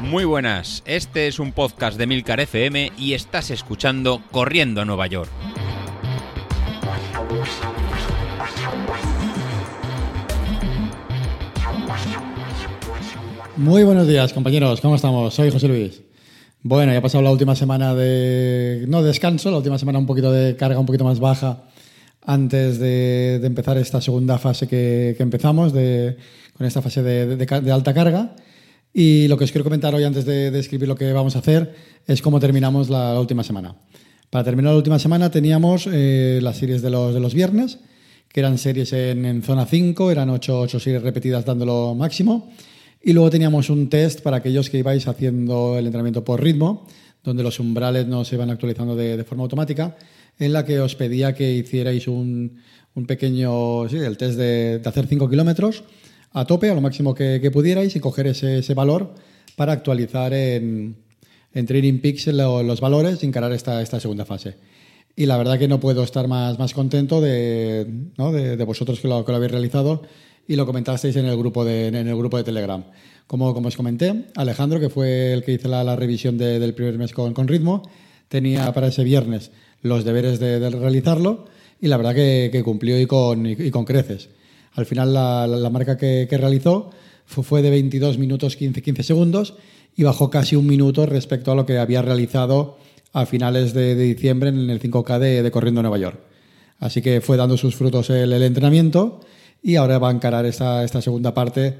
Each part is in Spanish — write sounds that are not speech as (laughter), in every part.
Muy buenas, este es un podcast de Milcar FM y estás escuchando Corriendo a Nueva York. Muy buenos días, compañeros. ¿Cómo estamos? Soy José Luis. Bueno, ya ha pasado la última semana de. No descanso, la última semana un poquito de carga un poquito más baja antes de, empezar esta segunda fase que, empezamos, con esta fase de, alta carga. Y lo que os quiero comentar hoy antes de, describir lo que vamos a hacer es cómo terminamos la, última semana. Para terminar la última semana teníamos eh, las series de los, de los viernes, que eran series en, zona 5, eran 8, 8 series repetidas dándolo máximo. Y luego teníamos un test para aquellos que ibais haciendo el entrenamiento por ritmo, donde los umbrales no se iban actualizando de, forma automática, en la que os pedía que hicierais un, pequeño, sí, el test de, hacer 5 kilómetros a tope, a lo máximo que, pudierais, y coger ese, valor para actualizar en, en Training Peaks los valores y encarar esta, esta segunda fase. Y la verdad que no puedo estar más, más contento de, de, vosotros que lo, que lo habéis realizado y lo comentasteis en el grupo de, en el grupo de Telegram. Como, como os comenté, Alejandro, que fue el que hizo la, revisión del primer mes con, con, ritmo, tenía para ese viernes los deberes de, realizarlo y la verdad que, cumplió y con, y, con, creces. Al final la, marca que, realizó fue, de 22 minutos 15, 15 segundos y bajó casi un minuto respecto a lo que había realizado a finales de, diciembre en el 5K de, de Corriendo Nueva York. Así que fue dando sus frutos el, entrenamiento y ahora va a encarar esta, esta segunda parte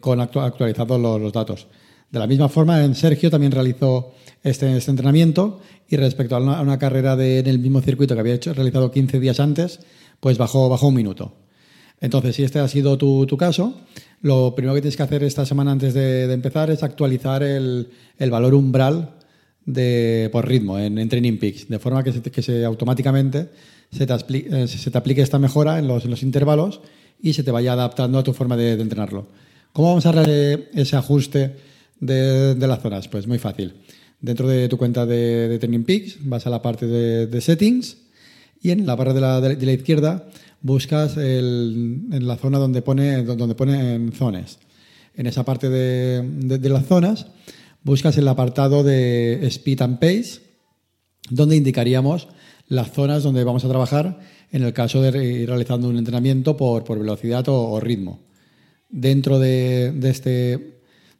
con actualizados los, datos. De la misma forma, en Sergio también realizó este, este entrenamiento y respecto a una, carrera de, en el mismo circuito que había hecho, realizado 15 días antes, pues bajó, un minuto. Entonces, si este ha sido tu, tu caso, lo primero que tienes que hacer esta semana antes de, empezar es actualizar el, valor umbral de, por ritmo en, Training Peaks, de forma que se, automáticamente se te, eh, se te, aplique esta mejora en los, en los, intervalos y se te vaya adaptando a tu forma de, entrenarlo. ¿Cómo vamos a hacer ese ajuste de, de, las zonas? Pues muy fácil. Dentro de tu cuenta de, Training Peaks vas a la parte de, Settings y en la barra de la, de la izquierda buscas el, en la zona donde pone, donde pone en zonas. En esa parte de las zonas buscas el apartado de Speed and Pace, donde indicaríamos las zonas donde vamos a trabajar en el caso de ir realizando un entrenamiento por, velocidad o, ritmo. Dentro de, este,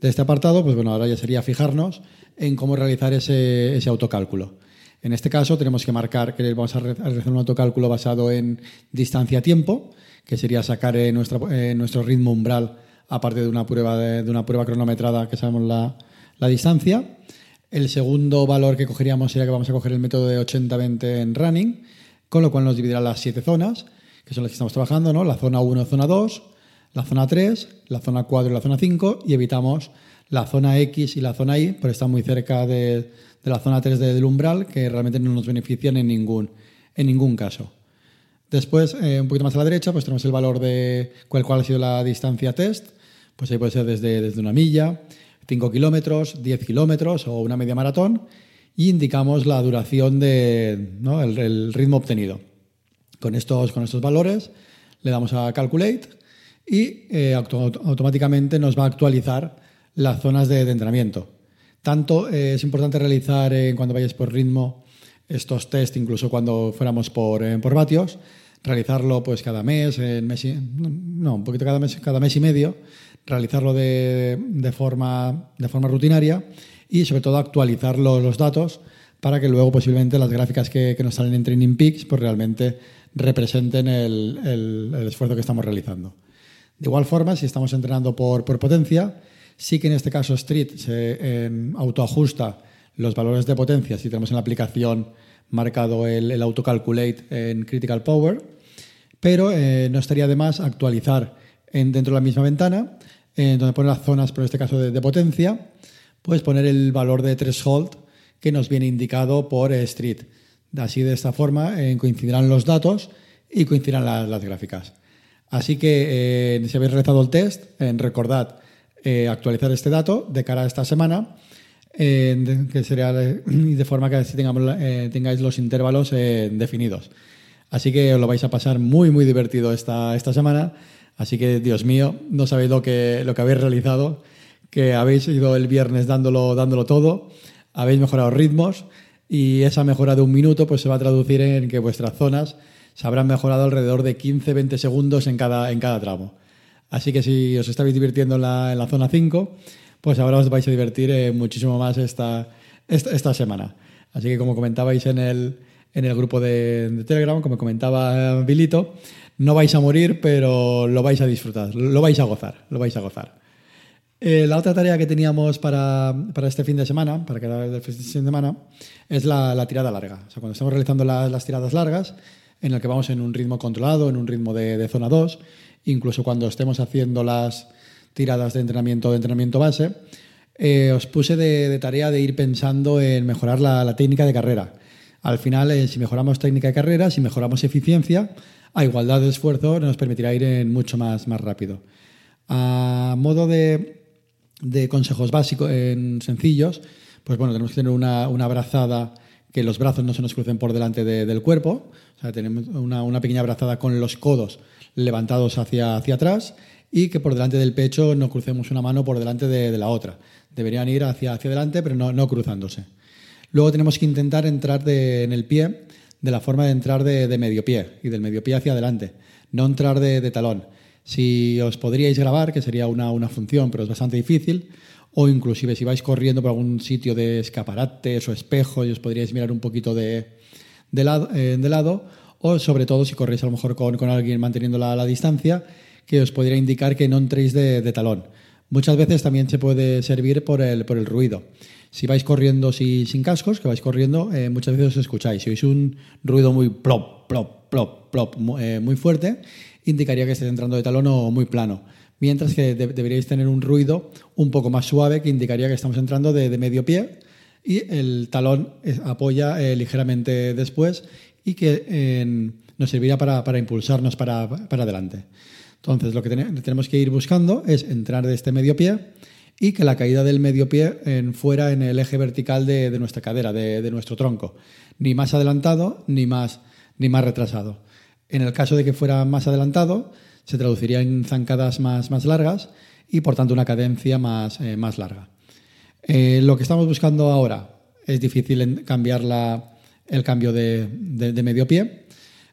de este apartado, pues bueno, ahora ya sería fijarnos en cómo realizar ese, autocálculo. En este caso tenemos que marcar que vamos a realizar un autocálculo basado en distancia-tiempo, que sería sacar nuestro ritmo umbral aparte de una prueba, de, una prueba cronometrada que sabemos la, la distancia. El segundo valor que cogeríamos sería que vamos a coger el método de 80-20 en running, con lo cual nos dividirá las siete zonas, que son las que estamos trabajando, ¿no? La zona 1, zona 2, la zona 3, la zona 4 y la zona 5, y evitamos la zona X y la zona Y, porque están muy cerca de, la zona 3 del umbral, que realmente no nos benefician en ningún, en ningún caso. Después, eh, un poquito más a la derecha, pues tenemos el valor de cuál, cuál ha sido la distancia test, pues ahí puede ser desde, desde una milla, 5 kilómetros, 10 kilómetros o una media maratón y indicamos la duración de, ¿no? el, ritmo obtenido. Con estos, con estos valores le damos a Calculate y eh, automáticamente nos va a actualizar las zonas de, entrenamiento. Tanto eh, es importante realizar eh, cuando vayáis por ritmo estos test, incluso cuando fuéramos por, por vatios, realizarlo pues cada mes, mes no, un poquito cada mes, cada mes y medio, realizarlo de, de, forma, de forma rutinaria y sobre todo actualizar los, datos para que luego posiblemente las gráficas que, que, nos salen en Training Peaks pues realmente representen el, el, esfuerzo que estamos realizando. De igual forma, si estamos entrenando por, potencia, sí que en este caso Street se eh, autoajusta los valores de potencia si tenemos en la aplicación marcado el, el autocalculate en Critical Power, pero eh, no estaría de más actualizar en, dentro de la misma ventana donde pone las zonas, por este caso de, potencia, puedes poner el valor de threshold que nos viene indicado por Street. Así de esta forma eh, coincidirán los datos y coincidirán las gráficas. Así que eh, si habéis realizado el test, eh, recordad actualizar este dato de cara a esta semana, que sería de (clears throat) forma que tengáis los intervalos definidos. Así que os lo vais a pasar muy, muy divertido esta, esta semana Así que, Dios mío, no sabéis lo que, lo que habéis realizado, que habéis ido el viernes dándolo, dándolo todo, habéis mejorado ritmos y esa mejora de un minuto pues se va a traducir en que vuestras zonas se habrán mejorado alrededor de 15-20 segundos en cada, en cada tramo. Así que si os estáis divirtiendo en la, zona 5, pues ahora os vais a divertir eh, muchísimo más esta, esta, semana. Así que como comentabais en el, en el grupo de, Telegram, como comentaba Bilito, no vais a morir, pero lo vais a disfrutar, lo vais a gozar, lo vais a gozar. Eh, la otra tarea que teníamos para, para, este fin de semana, para cada fin de semana, es la, tirada larga. O sea, cuando estamos realizando la, las tiradas largas, en el que vamos en un ritmo controlado, en un ritmo de, zona 2, incluso cuando estemos haciendo las tiradas de entrenamiento de entrenamiento base, eh, os puse de, tarea de ir pensando en mejorar la, técnica de carrera. Al final, eh, si mejoramos técnica de carrera, si mejoramos eficiencia, a igualdad de esfuerzo nos permitirá ir en mucho más, más rápido. A modo de, de consejos básicos, en sencillos, pues bueno, tenemos que tener una, una brazada que los brazos no se nos crucen por delante de, del cuerpo, o sea, tenemos una, pequeña brazada con los codos levantados hacia, hacia atrás y que por delante del pecho no crucemos una mano por delante de, la otra. Deberían ir hacia, hacia adelante, pero no, no cruzándose. Luego tenemos que intentar entrar de, en el pie de la forma de entrar de, de, medio pie y del medio pie hacia adelante, no entrar de, de talón. Si os podríais grabar, que sería una, una función, pero es bastante difícil, o inclusive si vais corriendo por algún sitio de escaparates o espejos y os podríais mirar un poquito de, de, lado, eh, de lado, o sobre todo si corréis a lo mejor con, con alguien manteniendo la, la, distancia, que os podría indicar que no entréis de, talón. Muchas veces también se puede servir por el, por el ruido. Si vais corriendo si, sin cascos, que vais corriendo, eh, muchas veces os escucháis. Si oís un ruido muy plop, plop, plop, plop, eh, muy fuerte, indicaría que estáis entrando de talón o muy plano. Mientras que de deberíais tener un ruido un poco más suave que indicaría que estamos entrando de, medio pie y el talón apoya eh, ligeramente después y que nos servirá para, impulsarnos para, para, adelante. Entonces, lo que ten tenemos que ir buscando es entrar de este medio pie y que la caída del medio pie fuera en el eje vertical de, de nuestra cadera, de, de, nuestro tronco. Ni más adelantado ni más, ni más retrasado. En el caso de que fuera más adelantado, se traduciría en zancadas más, más largas y, por tanto, una cadencia más, eh, más larga. Eh, lo que estamos buscando ahora es difícil cambiar la, el cambio de, de, medio pie.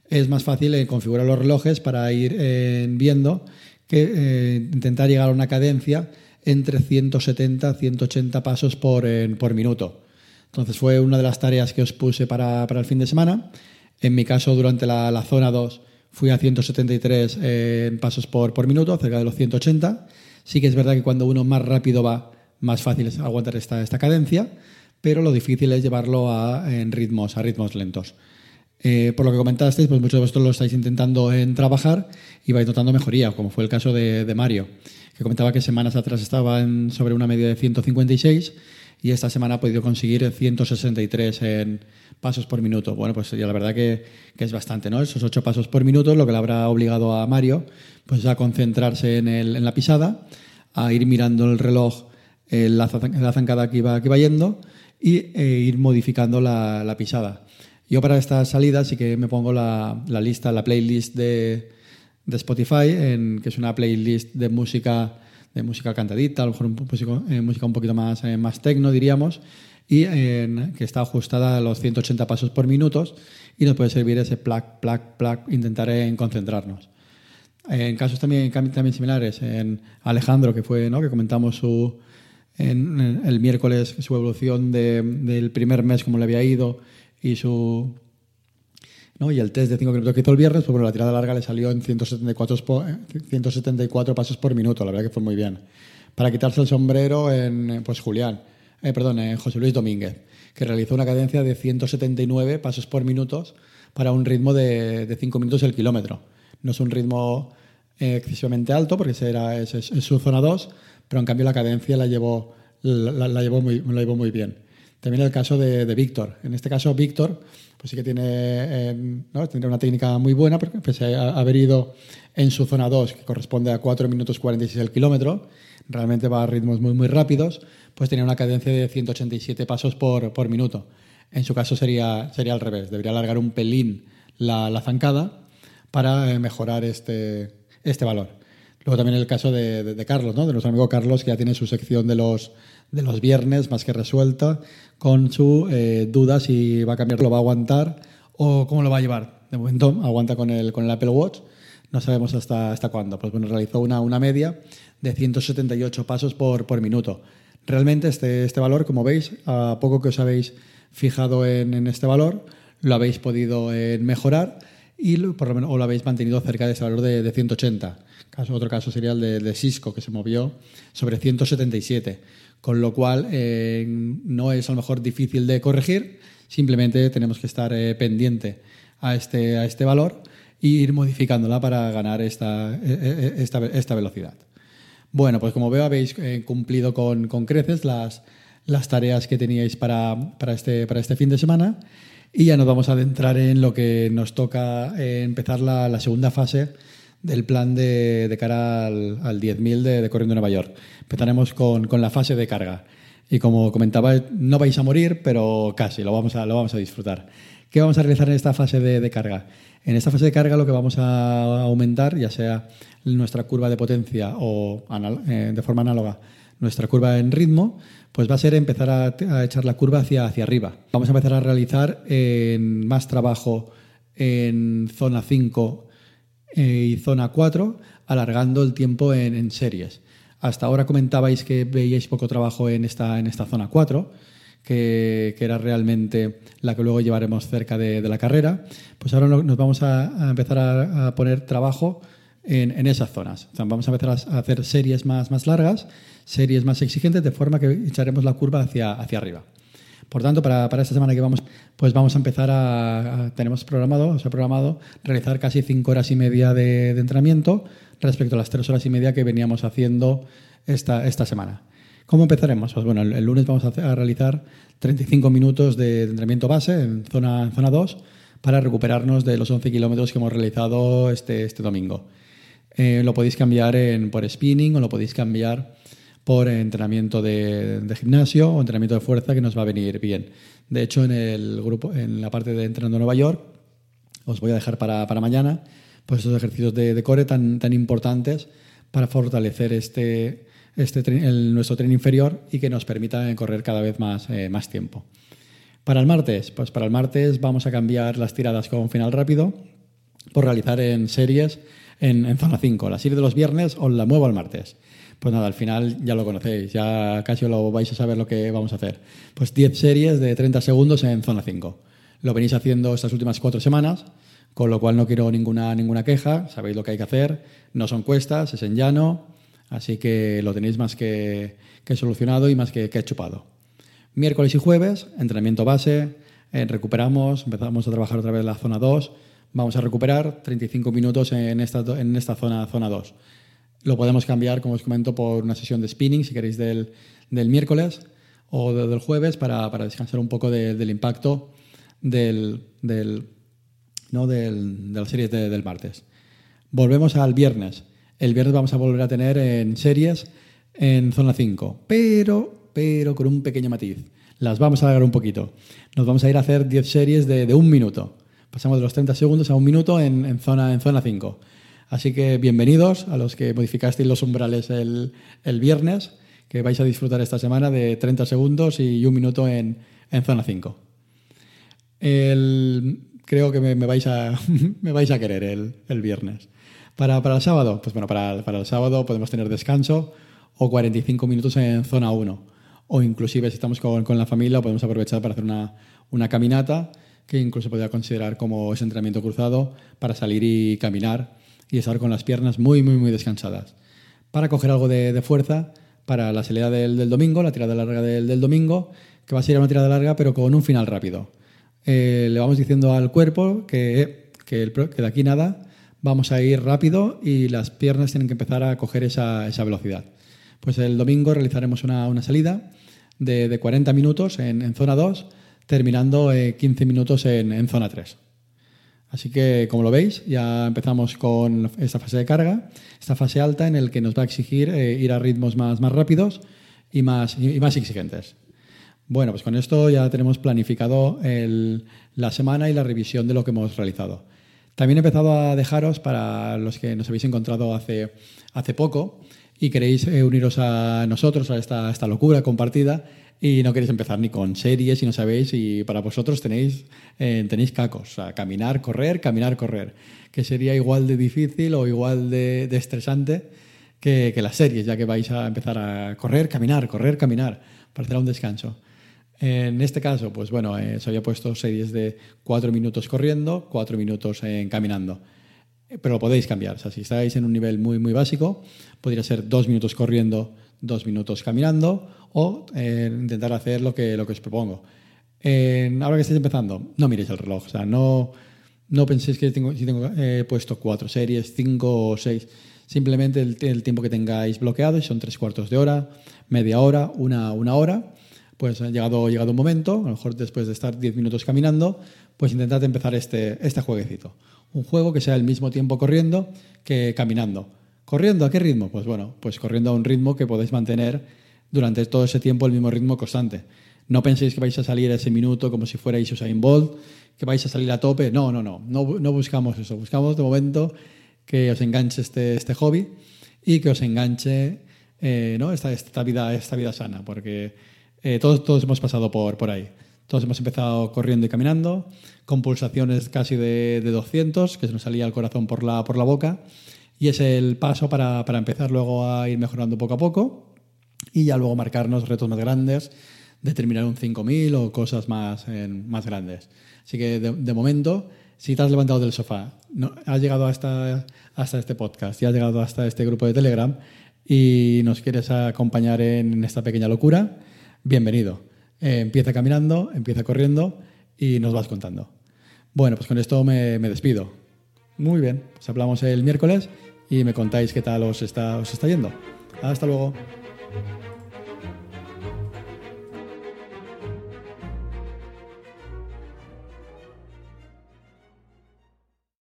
Es más fácil configurar los relojes para ir eh, viendo que intentar llegar a una cadencia entre 170 y 180 pasos por, por minuto. Entonces fue una de las tareas que os puse para, para el fin de semana. En mi caso, durante la, la zona 2, fui a 173 eh, pasos por, por minuto, cerca de los 180. Sí que es verdad que cuando uno más rápido va, más fácil es aguantar esta, esta cadencia, pero lo difícil es llevarlo a, en ritmos, a ritmos lentos. Eh, por lo que comentasteis, pues muchos de vosotros lo estáis intentando en trabajar y vais notando mejoría, como fue el caso de, de Mario, que comentaba que semanas atrás estaba en, sobre una media de 156 y esta semana ha podido conseguir 163 en pasos por minuto. Bueno, pues ya la verdad que, que es bastante, ¿no? Esos 8 pasos por minuto, lo que le habrá obligado a Mario pues a concentrarse en, el, en la pisada, a ir mirando el reloj, eh, la, la, zancada que iba, que iba yendo y eh, ir modificando la, la, pisada. Yo para esta salida sí que me pongo la, la lista, la playlist de, de Spotify, en, que es una playlist de música de música cantadita, a lo mejor música, eh, música un poquito más, eh, más tecno, diríamos, y eh, que está ajustada a los 180 pasos por minuto y nos puede servir ese plac, plac, plac, intentar en concentrarnos. En casos también, también similares, en Alejandro, que fue, ¿no? que comentamos su, el miércoles su evolución de, del primer mes, cómo le había ido, y su ¿no? Y el test de 5 kilómetros que hizo el viernes, pues bueno, la tirada larga le salió en 174, 174 pasos por minuto, la verdad que fue muy bien. Para quitarse el sombrero en, pues Julián, eh, perdón, José Luis Domínguez, que realizó una cadencia de 179 pasos por minuto para un ritmo de, de 5 minutos el kilómetro. No es un ritmo eh, excesivamente alto, porque era, es, su zona 2, pero en cambio la cadencia la llevó, la llevó, muy, la llevó muy bien. También el caso de, de Víctor. En este caso, Víctor pues sí que tiene, eh, tendría una técnica muy buena, porque pese a haber ido en su zona 2, que corresponde a 4 minutos 46 el kilómetro, realmente va a ritmos muy, muy rápidos, pues tenía una cadencia de 187 pasos por, por minuto. En su caso sería, sería al revés, debería alargar un pelín la, la zancada para eh, mejorar este, este valor. Luego también el caso de, Carlos, ¿no? de nuestro amigo Carlos, que ya tiene su sección de los, de los viernes más que resuelta, con su eh, duda si va a cambiar, lo va a aguantar o cómo lo va a llevar. De momento aguanta con el, con el Apple Watch, no sabemos hasta, hasta cuándo. Pues bueno, realizó una, una media de 178 pasos por, por minuto. Realmente este, este valor, como veis, a poco que os habéis fijado en, en este valor, lo habéis podido eh, mejorar y por lo menos, o lo habéis mantenido cerca de ese valor de, de 180. Caso, otro caso sería el de, Cisco, que se movió sobre 177, con lo cual eh, no es a lo mejor difícil de corregir, simplemente tenemos que estar eh, pendiente a este, a este valor e ir modificándola para ganar esta, e, e, esta, esta velocidad. Bueno, pues como veo habéis eh, cumplido con, con creces las, las tareas que teníais para, para, este, para este fin de semana y ya nos vamos a adentrar en lo que nos toca eh, empezar la, la, segunda fase del plan de, de cara al, al 10.000 de, de, Corriendo Nueva York. Empezaremos con, con, la fase de carga. Y como comentaba, no vais a morir, pero casi, lo vamos a, lo vamos a disfrutar. ¿Qué vamos a realizar en esta fase de, de carga? En esta fase de carga lo que vamos a aumentar, ya sea nuestra curva de potencia o eh, de forma análoga nuestra curva en ritmo, pues va a ser empezar a, echar la curva hacia, hacia arriba. Vamos a empezar a realizar más trabajo en zona 5 eh, y zona 4, alargando el tiempo en, series. Hasta ahora comentabais que veíais poco trabajo en esta, en esta zona 4, que, era realmente la que luego llevaremos cerca de, la carrera. Pues ahora nos vamos a, empezar a, poner trabajo en, esas zonas. Vamos a empezar a hacer series más, más largas, series más exigentes, de forma que echaremos la curva hacia, hacia arriba. Por tanto, para, para, esta semana que vamos, pues vamos a empezar a, tenemos programado, o sea, programado realizar casi cinco horas y media de, entrenamiento respecto a las tres horas y media que veníamos haciendo esta, esta semana. ¿Cómo empezaremos? Pues bueno, el, lunes vamos a, a, realizar 35 minutos de, entrenamiento base en zona, zona 2 para recuperarnos de los 11 kilómetros que hemos realizado este, este domingo. Eh, lo podéis cambiar en, por spinning o lo podéis cambiar por entrenamiento de, gimnasio o entrenamiento de fuerza que nos va a venir bien. De hecho, en el grupo, en la parte de Entrenando Nueva York, os voy a dejar para, mañana pues estos ejercicios de, core tan, tan importantes para fortalecer este, este nuestro tren inferior y que nos permita correr cada vez más, eh, más tiempo. Para el martes, pues para el martes vamos a cambiar las tiradas con final rápido por realizar en series en, en zona 5. La serie de los viernes os la muevo al martes. Pues nada, al final ya lo conocéis, ya casi lo vais a saber lo que vamos a hacer. Pues 10 series de 30 segundos en zona 5. Lo venís haciendo estas últimas cuatro semanas, con lo cual no quiero ninguna, ninguna queja, sabéis lo que hay que hacer, no son cuestas, es en llano, así que lo tenéis más que, que solucionado y más que, chupado. Miércoles y jueves, entrenamiento base, eh, recuperamos, empezamos a trabajar otra vez la zona 2, vamos a recuperar 35 minutos en esta, en esta zona, zona 2. Lo podemos cambiar, como os comento, por una sesión de spinning, si queréis, del, del miércoles o de, del jueves para, para, descansar un poco de, del impacto del, del, ¿no? del, de la serie de, del martes. Volvemos al viernes. El viernes vamos a volver a tener en series en zona 5, pero, pero con un pequeño matiz. Las vamos a alargar un poquito. Nos vamos a ir a hacer 10 series de, de un minuto. Pasamos de los 30 segundos a un minuto en, en, zona, en zona 5. Así que bienvenidos a los que modificasteis los umbrales el, el, viernes, que vais a disfrutar esta semana de 30 segundos y un minuto en, en zona 5. El, creo que me, vais a, (laughs) me vais a querer el, el viernes. Para, para, el sábado, pues bueno, para, para el sábado podemos tener descanso o 45 minutos en zona 1. O inclusive si estamos con, con la familia podemos aprovechar para hacer una, una caminata que incluso podría considerar como ese entrenamiento cruzado para salir y caminar y estar con las piernas muy, muy, muy descansadas. Para coger algo de, fuerza para la salida del, domingo, la tirada larga del, domingo, que va a ser una tirada larga pero con un final rápido. Eh, le vamos diciendo al cuerpo que, que, el, de aquí nada vamos a ir rápido y las piernas tienen que empezar a coger esa, esa velocidad. Pues el domingo realizaremos una, una salida de, de 40 minutos en, en zona 2 terminando eh, 15 minutos en, en, zona 3. Así que, como lo veis, ya empezamos con esta fase de carga, esta fase alta en el que nos va a exigir eh, ir a ritmos más, más rápidos y más, y más exigentes. Bueno, pues con esto ya tenemos planificado la semana y la revisión de lo que hemos realizado. También he empezado a dejaros para los que nos habéis encontrado hace, hace poco y queréis eh, uniros a nosotros, a esta, esta locura compartida y no queréis empezar ni con series y no sabéis y para vosotros tenéis, eh, tenéis cacos, o sea, caminar, correr, caminar, correr, que sería igual de difícil o igual de, de estresante que, que, las series, ya que vais a empezar a correr, caminar, correr, caminar, para hacer un descanso. En este caso, pues bueno, eh, se había puesto series de cuatro minutos corriendo, cuatro minutos eh, caminando. Pero lo podéis cambiar. O sea, si estáis en un nivel muy, muy básico, podría ser dos minutos corriendo, dos minutos caminando o eh, intentar hacer lo que, lo que os propongo. ahora que estáis empezando, no miréis el reloj. O sea, no, no penséis que tengo, si tengo puesto cuatro series, cinco o seis. Simplemente el, tiempo que tengáis bloqueado, son tres cuartos de hora, media hora, una, una hora pues ha llegado, llegado un momento, a lo mejor después de estar 10 minutos caminando, pues intentad empezar este, este jueguecito. Un juego que sea el mismo tiempo corriendo que caminando. ¿Corriendo a qué ritmo? Pues bueno, pues corriendo a un ritmo que podéis mantener durante todo ese tiempo el mismo ritmo constante. No penséis que vais a salir ese minuto como si fuerais Usain Bolt, que vais a salir a tope. No, no, no, no, buscamos eso. Buscamos de momento que os enganche este, este hobby y que os enganche eh, ¿no? esta, esta, vida, esta vida sana, porque eh, todos, todos hemos pasado por, por ahí. Todos hemos empezado corriendo y caminando, con pulsaciones casi de, de 200, que se nos salía el corazón por la, por la boca. Y es el paso para, para, empezar luego a ir mejorando poco a poco y ya luego marcarnos retos más grandes, determinar un 5000 o cosas más, más grandes. Así que de, de, momento, si te has levantado del sofá, no, has llegado hasta, hasta este podcast y has llegado hasta este grupo de Telegram y nos quieres acompañar en esta pequeña locura, bienvenido. Eh, empieza caminando, empieza corriendo y nos vas contando. Bueno, pues con esto me, despido. Muy bien, pues hablamos el miércoles y me contáis qué tal está, os está yendo. Hasta luego.